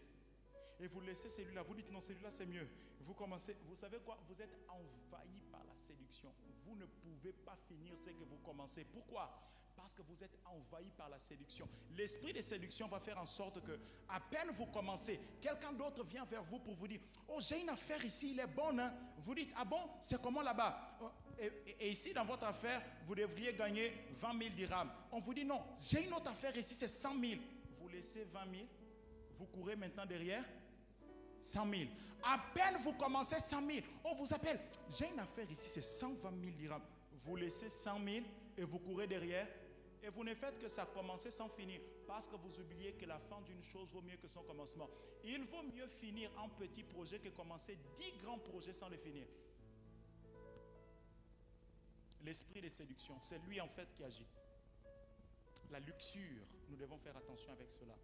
Et vous laissez celui-là, vous dites non, celui-là c'est mieux. Vous commencez, vous savez quoi? Vous êtes envahi par la séduction. Vous ne pouvez pas finir ce que vous commencez. Pourquoi? Parce que vous êtes envahi par la séduction. L'esprit de séduction va faire en sorte que, à peine vous commencez, quelqu'un d'autre vient vers vous pour vous dire Oh, j'ai une affaire ici, il est bonne. Hein? Vous dites Ah bon, c'est comment là-bas? Oh, et, ici, dans votre affaire, vous devriez gagner 20 000 dirhams. On vous dit Non, j'ai une autre affaire ici, c'est 100 000. Vous laissez 20 000 vous courez maintenant derrière 100 000. À peine vous commencez 100 000, on vous appelle. J'ai une affaire ici, c'est 120 000 dirhams. Vous laissez 100 000 et vous courez derrière. Et vous ne faites que ça commencer sans finir. Parce que vous oubliez que la fin d'une chose vaut mieux que son commencement. Il vaut mieux finir un petit projet que commencer 10 grands projets sans les finir. L'esprit de séduction, c'est lui en fait qui agit. La luxure, nous devons faire attention avec cela.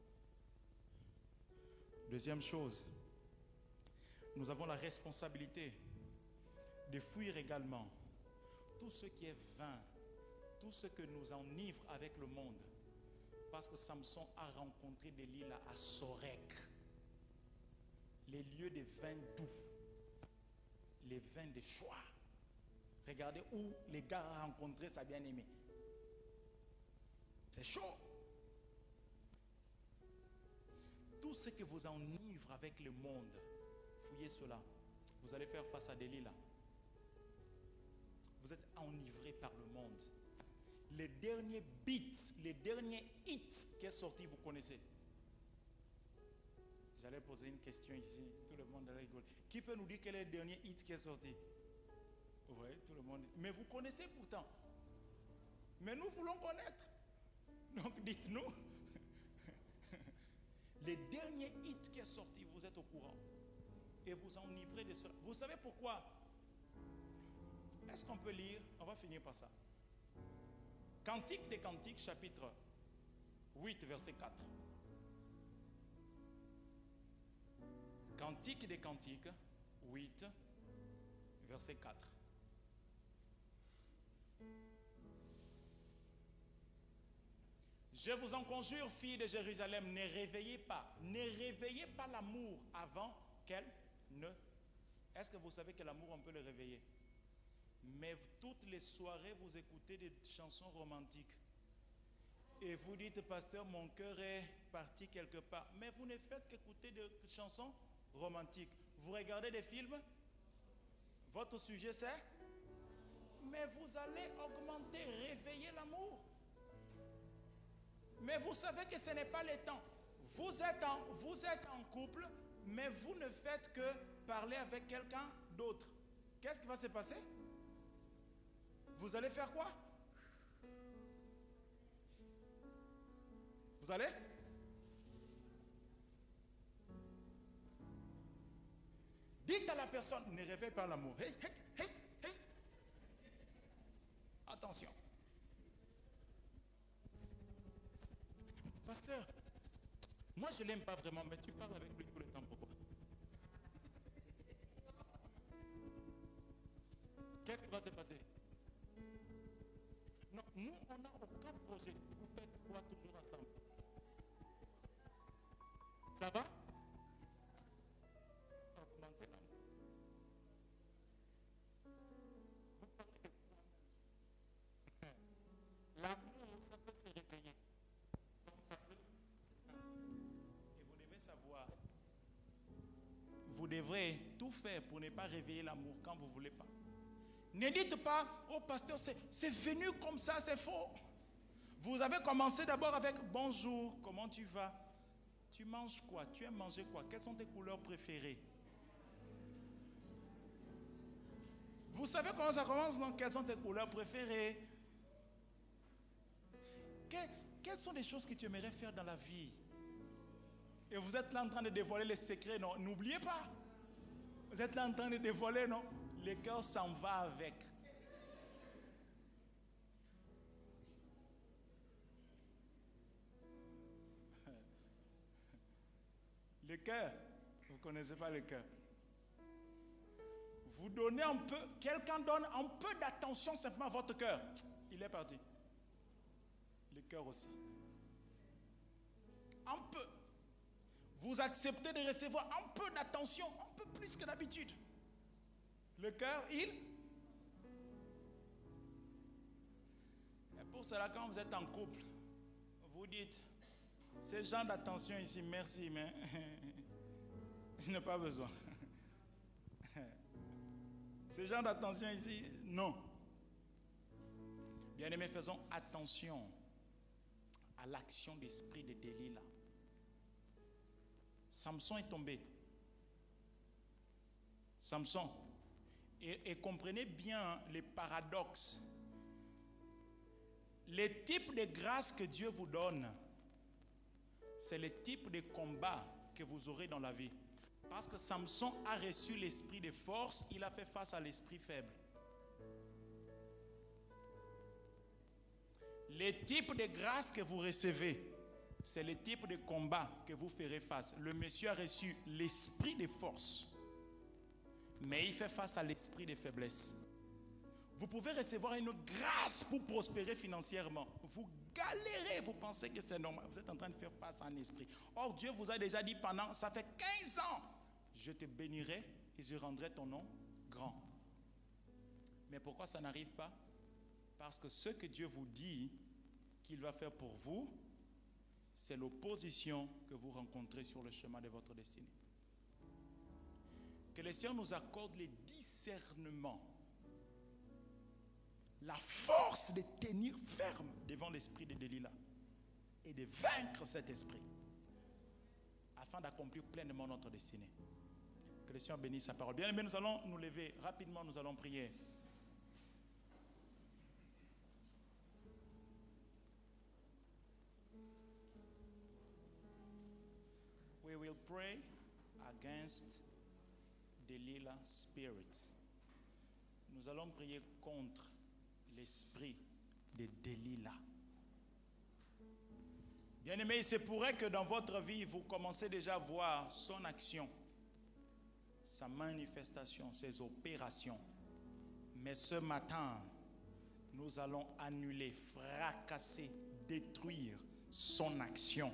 Deuxième chose, nous avons la responsabilité de fuir également tout ce qui est vain, tout ce que nous enivre avec le monde. Parce que Samson a rencontré des lilas à Sorek, les lieux de vins doux, les vins de choix. Regardez où les gars ont rencontré sa bien-aimée. C'est chaud tout ce que vous enivre avec le monde, fouillez cela. Vous allez faire face à des lilas. Vous êtes enivré par le monde. Les derniers beats, les derniers hits qui est sorti, vous connaissez. J'allais poser une question ici. Tout le monde allait rigoler. Qui peut nous dire quel est le dernier hit qui est sorti? Oui, tout le monde. Mais vous connaissez pourtant. Mais nous voulons connaître. Donc dites-nous. Les derniers hits qui est sorti, vous êtes au courant. Et vous enivrez de cela. Vous savez pourquoi? Est-ce qu'on peut lire? On va finir par ça. Cantique des Cantiques, chapitre 8, verset 4. Cantique des Cantiques, 8, verset 4. Je vous en conjure, filles de Jérusalem, ne réveillez pas, ne réveillez pas l'amour avant qu'elle ne... Est-ce que vous savez que l'amour, on peut le réveiller? Mais toutes les soirées, vous écoutez des chansons romantiques. Et vous dites, pasteur, mon cœur est parti quelque part. Mais vous ne faites qu'écouter des chansons romantiques. Vous regardez des films? Votre sujet c'est? Mais vous allez augmenter, réveiller l'amour. Mais vous savez que ce n'est pas le temps. Vous êtes, en, vous êtes en couple, mais vous ne faites que parler avec quelqu'un d'autre. Qu'est-ce qui va se passer? Vous allez faire quoi? Vous allez? Dites à la personne, ne réveille pas l'amour. Hey, hey, hey, hey. Attention. Pasteur, moi je ne l'aime pas vraiment, mais tu parles avec lui tout le temps. Pourquoi? Qu'est-ce qui va se passer? Non, nous, on n'a aucun projet. Vous faites quoi toujours ensemble? Ça va? L'amour. L'amour, ça peut se Et vous devez savoir, vous devrez tout faire pour ne pas réveiller l'amour quand vous ne voulez pas. Ne dites pas, oh pasteur, c'est venu comme ça, c'est faux. Vous avez commencé d'abord avec Bonjour, comment tu vas? Tu manges quoi? Tu aimes manger quoi? Quelles sont tes couleurs préférées? Vous savez comment ça commence, non? Quelles sont tes couleurs préférées? Que- Quelles sont les choses que tu aimerais faire dans la vie? Et vous êtes là en train de dévoiler les secrets, non? N'oubliez pas. Vous êtes là en train de dévoiler, non? Le cœur s'en va avec. Le cœur, vous ne connaissez pas le cœur. Vous donnez un peu, quelqu'un donne un peu d'attention simplement à votre cœur. Il est parti. Le cœur aussi. Un peu. Vous acceptez de recevoir un peu d'attention, un peu plus que d'habitude. Le cœur, il. Et pour cela, quand vous êtes en couple, vous dites, ce genre d'attention ici, merci, mais je n'ai pas besoin. Ce genre d'attention ici, non. Bien-aimés, faisons attention à l'action d'esprit de Delilah. Samson est tombé. Samson. Et, comprenez bien les paradoxes. Les types de grâces que Dieu vous donne, c'est le type de combat que vous aurez dans la vie. Parce que Samson a reçu l'esprit de force, il a fait face à l'esprit faible. Les types de grâces que vous recevez, c'est le type de combat que vous ferez face. Le monsieur a reçu l'esprit de force, mais il fait face à l'esprit de faiblesse. Vous pouvez recevoir une grâce pour prospérer financièrement. Vous galérez, vous pensez que c'est normal. Vous êtes en train de faire face à un esprit. Or, Dieu vous a déjà dit pendant, ça fait 15 ans, je te bénirai et je rendrai ton nom grand. Mais pourquoi ça n'arrive pas? Parce que ce que Dieu vous dit qu'il va faire pour vous, c'est l'opposition que vous rencontrez sur le chemin de votre destinée. Que le Seigneur nous accorde les discernements, la force de tenir ferme devant l'esprit de Delilah et de vaincre cet esprit afin d'accomplir pleinement notre destinée. Que le Seigneur bénisse sa parole. Bien aimé, nous allons nous lever rapidement, nous allons prier. We will pray against Delilah spirit. Nous allons prier contre l'esprit de Delilah. Bien-aimé, il se pourrait que dans votre vie, vous commencez déjà à voir son action, sa manifestation, ses opérations. Mais ce matin, nous allons annuler, fracasser, détruire son action.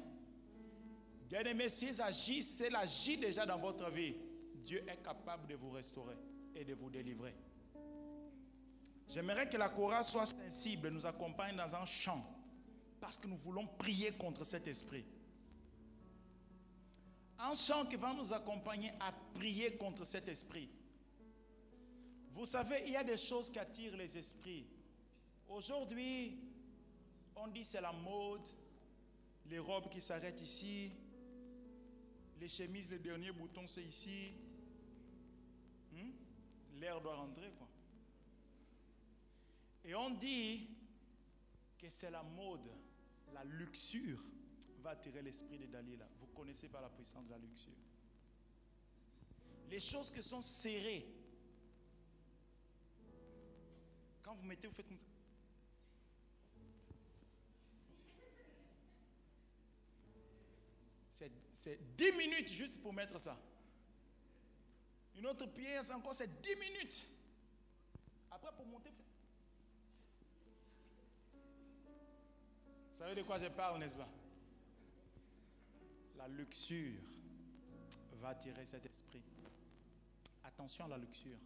Bien-aimé, s'il agit, s'il agit déjà dans votre vie, Dieu est capable de vous restaurer et de vous délivrer. J'aimerais que la chorale soit sensible, nous accompagne dans un chant, parce que nous voulons prier contre cet esprit. Un chant qui va nous accompagner à prier contre cet esprit. Vous savez, il y a des choses qui attirent les esprits. Aujourd'hui, on dit c'est la mode, les robes qui s'arrêtent ici, les chemises, le dernier bouton c'est ici. L'air doit rentrer quoi. Et on dit que c'est la mode, la luxure. va attirer l'esprit de Dalila. Vous connaissez pas la puissance de la luxure. Les choses qui sont serrées, quand vous mettez, vous faites C'est 10 minutes juste pour mettre ça. Une autre pièce encore, c'est 10 minutes. Après, pour monter. Vous savez de quoi je parle, n'est-ce pas? La luxure va attirer cet esprit. Attention à la luxure.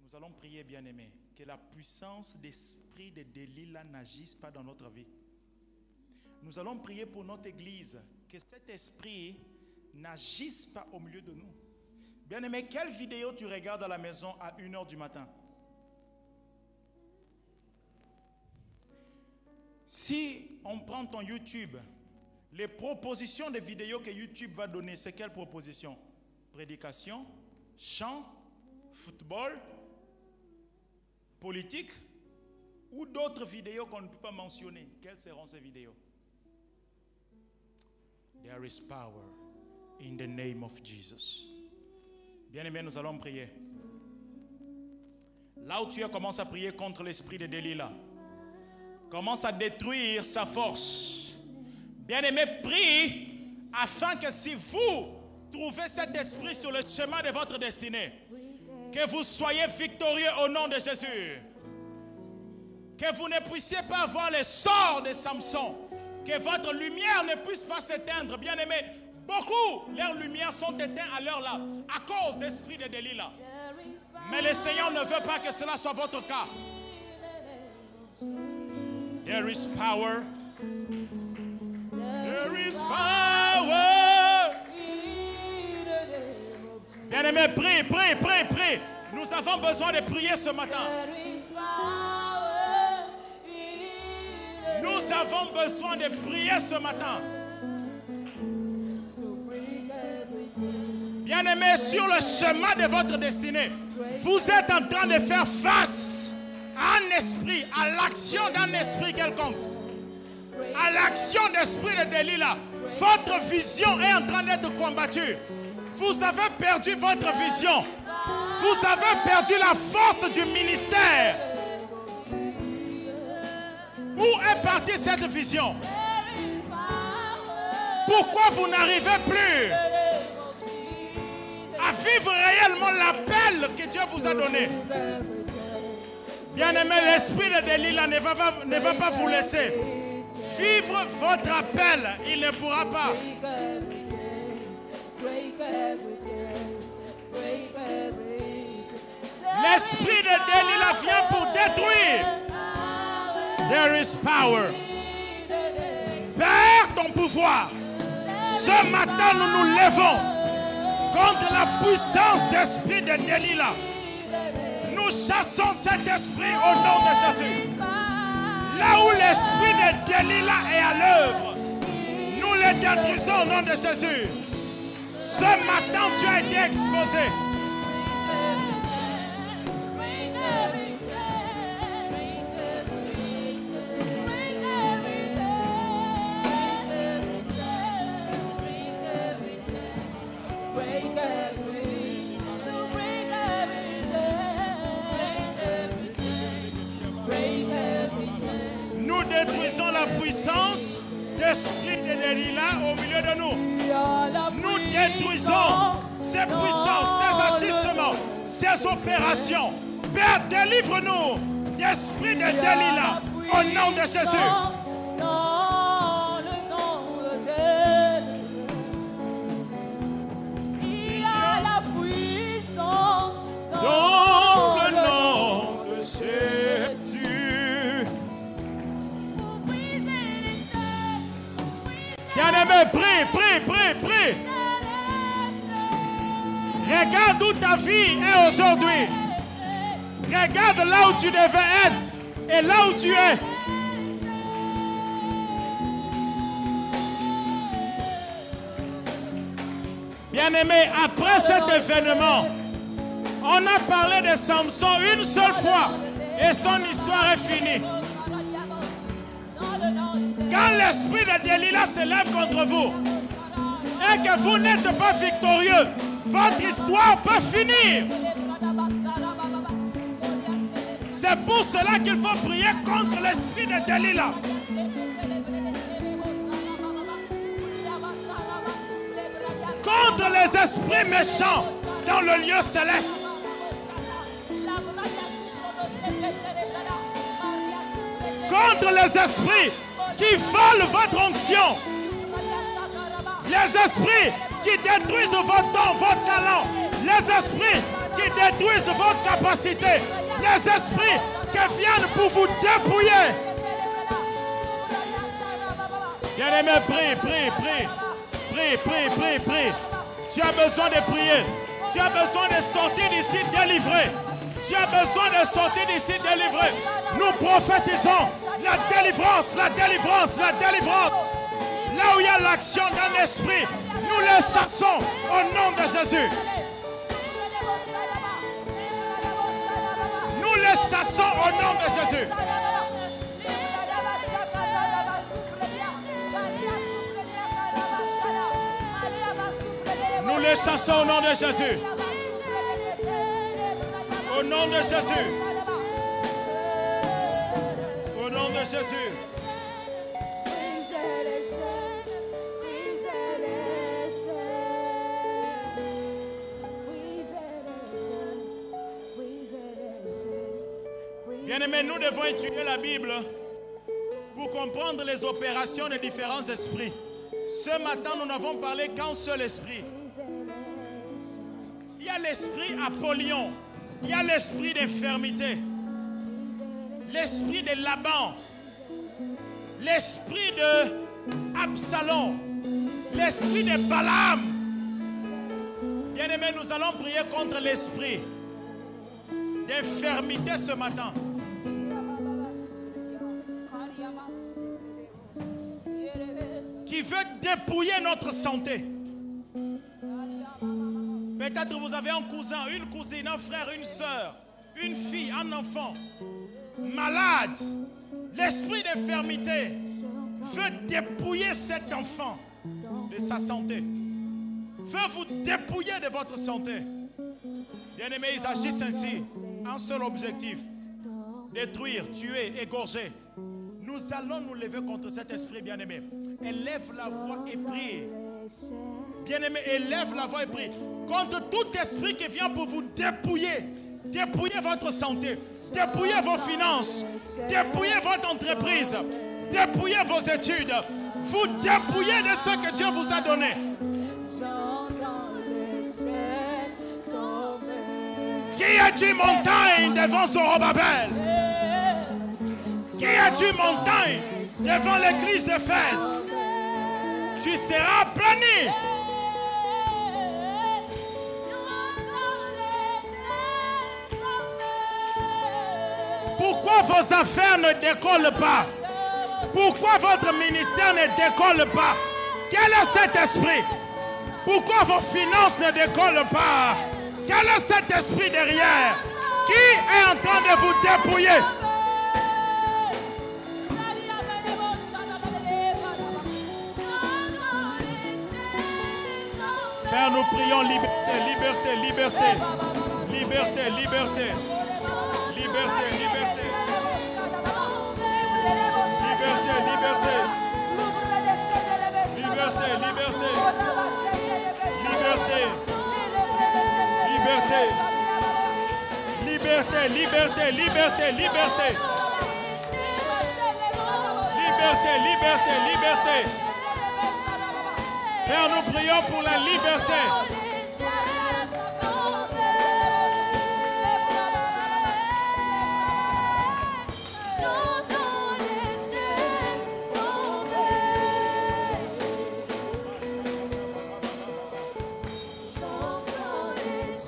Nous allons prier, bien-aimés, que la puissance d'esprit de Delilah n'agisse pas dans notre vie. Nous allons prier pour notre Église, que cet esprit n'agisse pas au milieu de nous. Bien-aimé, quelle vidéo tu regardes à la maison à 1h du matin? Si on prend ton YouTube, les propositions de vidéos que YouTube va donner, c'est quelles propositions? Prédication, chant, football, politique ou d'autres vidéos qu'on ne peut pas mentionner? Quelles seront ces vidéos? There is power in the name of Jesus. Bien-aimés, nous allons prier. Là où tu es, commence à prier contre l'esprit de Delilah. Commence à détruire sa force. Bien-aimé, prie afin que si vous trouvez cet esprit sur le chemin de votre destinée, que vous soyez victorieux au nom de Jésus. Que vous ne puissiez pas avoir le sort de Samson. Que votre lumière ne puisse pas s'éteindre. Bien-aimé, beaucoup, leurs lumières sont éteintes à l'heure là, à cause d'esprit de Delilah. Mais le Seigneur ne veut pas que cela soit votre cas. There is power. There is power. Bien-aimé, prie, prie, prie, prie. Nous avons besoin de prier ce matin. Nous avons besoin de prier ce matin. Bien-aimé, sur le chemin de votre destinée, vous êtes en train de faire face à un esprit, à l'action d'un esprit quelconque, à l'action d'esprit de Delilah. Votre vision est en train d'être combattue. Vous avez perdu votre vision. Vous avez perdu la force du ministère. Où est partie cette vision? Pourquoi vous n'arrivez plus? Vivre réellement l'appel que Dieu vous a donné Bien-aimé, l'esprit de Delilah ne va, pas, ne va pas vous laisser vivre votre appel. Il ne pourra pas. L'esprit de Delilah vient pour détruire. There is power. Père ton pouvoir. Ce matin, nous nous levons contre la puissance d'esprit de Delilah. Nous chassons cet esprit au nom de Jésus. Là où l'esprit de Delilah est à l'œuvre, nous le détruisons au nom de Jésus. Ce matin, tu as été exposé. Au milieu de nous. Nous détruisons ces puissances, ces agissements, ces opérations. Père, délivre-nous d'esprit de Delilah au nom de Jésus. Regarde là où tu devais être et là où tu es. Bien-aimé, après cet événement, on a parlé de Samson une seule fois et son histoire est finie. Quand l'esprit de Delilah se lève contre vous et que vous n'êtes pas victorieux, votre histoire peut finir. C'est pour cela qu'il faut prier contre l'esprit de Delilah. Contre les esprits méchants dans le lieu céleste. Contre les esprits qui volent votre onction. Les esprits qui détruisent votre don, votre talent. Les esprits qui détruisent votre capacité. Les esprits qui viennent pour vous dépouiller. Bien-aimé, prie, prie, prie. Prie, prie, prie, prie. Tu as besoin de prier. Tu as besoin de sortir d'ici délivré. Tu as besoin de sortir d'ici délivré. Nous prophétisons la délivrance, la délivrance, la délivrance. Là où il y a l'action d'un esprit, nous les chassons au nom de Jésus. Nous les chassons au nom de Jésus. Nous les chassons au nom de Jésus. Au nom de Jésus. Au nom de Jésus. Bien-aimés, nous devons étudier la Bible pour comprendre les opérations des différents esprits. Ce matin, nous n'avons parlé qu'un seul esprit. Il y a l'esprit Apollyon, il y a l'esprit d'infirmité, l'esprit de Laban, l'esprit de Absalom, l'esprit de Balaam. Bien-aimés, nous allons prier contre l'esprit d'infirmité ce matin. Veut dépouiller notre santé. Peut-être vous avez un cousin, une cousine, un frère, une soeur, une fille, un enfant malade. L'esprit d'infirmité veut dépouiller cet enfant de sa santé. Veut vous dépouiller de votre santé. Bien-aimés, ils agissent ainsi. Un seul objectif. Détruire, tuer, égorger. Nous allons nous lever contre cet esprit, bien-aimé. Élève la voix et prie. Bien-aimé, élève la voix et prie. Contre tout esprit qui vient pour vous dépouiller. Dépouiller votre santé. Dépouiller vos finances. Dépouiller votre entreprise. Dépouiller vos études. Vous dépouiller de ce que Dieu vous a donné. Qui a dit montagne devant Zorobabel? Qui dit montagne devant l'église de Fès? Tu seras plani. Pourquoi vos affaires ne décollent pas? Pourquoi votre ministère ne décolle pas? Quel est cet esprit? Pourquoi vos finances ne décollent pas? Quel est cet esprit derrière? Qui est en train de vous dépouiller? Père, nous prions liberté, liberté, liberté. Liberté, liberté. Liberté, liberté. Liberté, liberté. Liberté, liberté. Liberté. Liberté. Liberté, liberté, liberté, liberté. Liberté, liberté, liberté. Père, nous prions pour la liberté.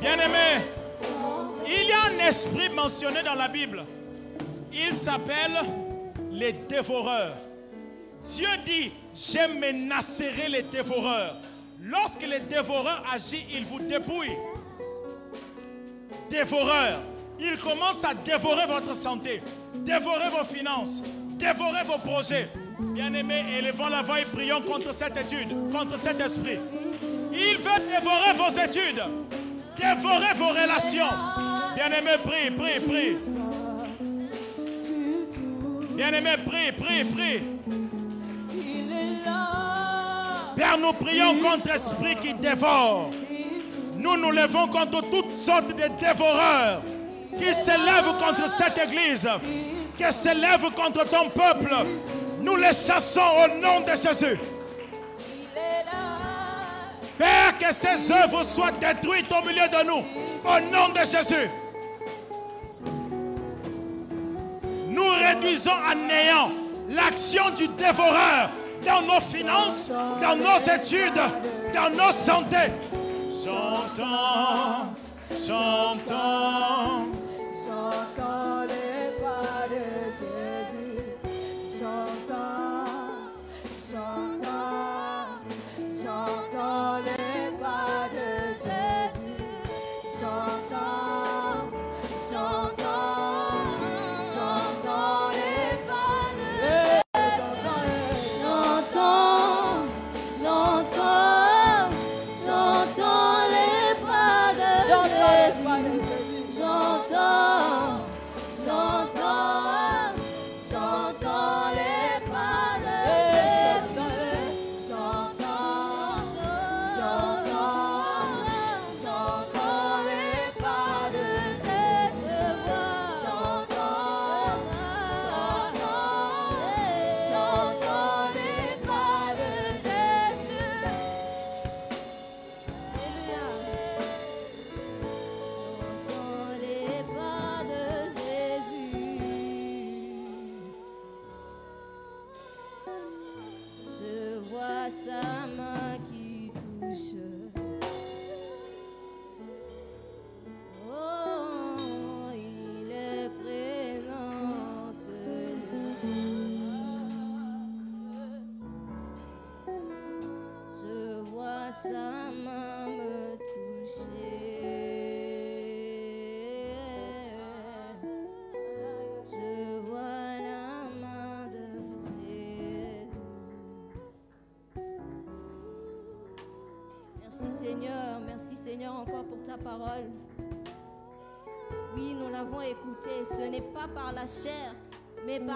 Bien-aimé, il y a un esprit mentionné dans la Bible. Il s'appelle les dévoreurs. Dieu dit, je menacerai les dévoreurs. Lorsque les dévoreurs agissent, ils vous dépouillent. Dévoreurs. Ils commencent à dévorer votre santé, dévorer vos finances, dévorer vos projets, Bien-aimés, élevons la voix et prions contre cette étude, contre cet esprit. Il veut dévorer vos études, dévorer vos relations. Bien-aimés, prie, prie, prie. Bien-aimés, prie, prie, prie. Père, nous prions contre esprit qui dévore. Nous nous levons contre toutes sortes de dévoreurs qui s'élèvent contre cette église, qui s'élèvent contre ton peuple. Nous les chassons au nom de Jésus. Père, que ces œuvres soient détruites au milieu de nous. Au nom de Jésus. Nous réduisons à néant l'action du dévoreur dans nos finances, dans nos études, dans nos santé. J'entends, j'entends. Oui, nous l'avons écouté. Ce n'est pas par la chair, mais par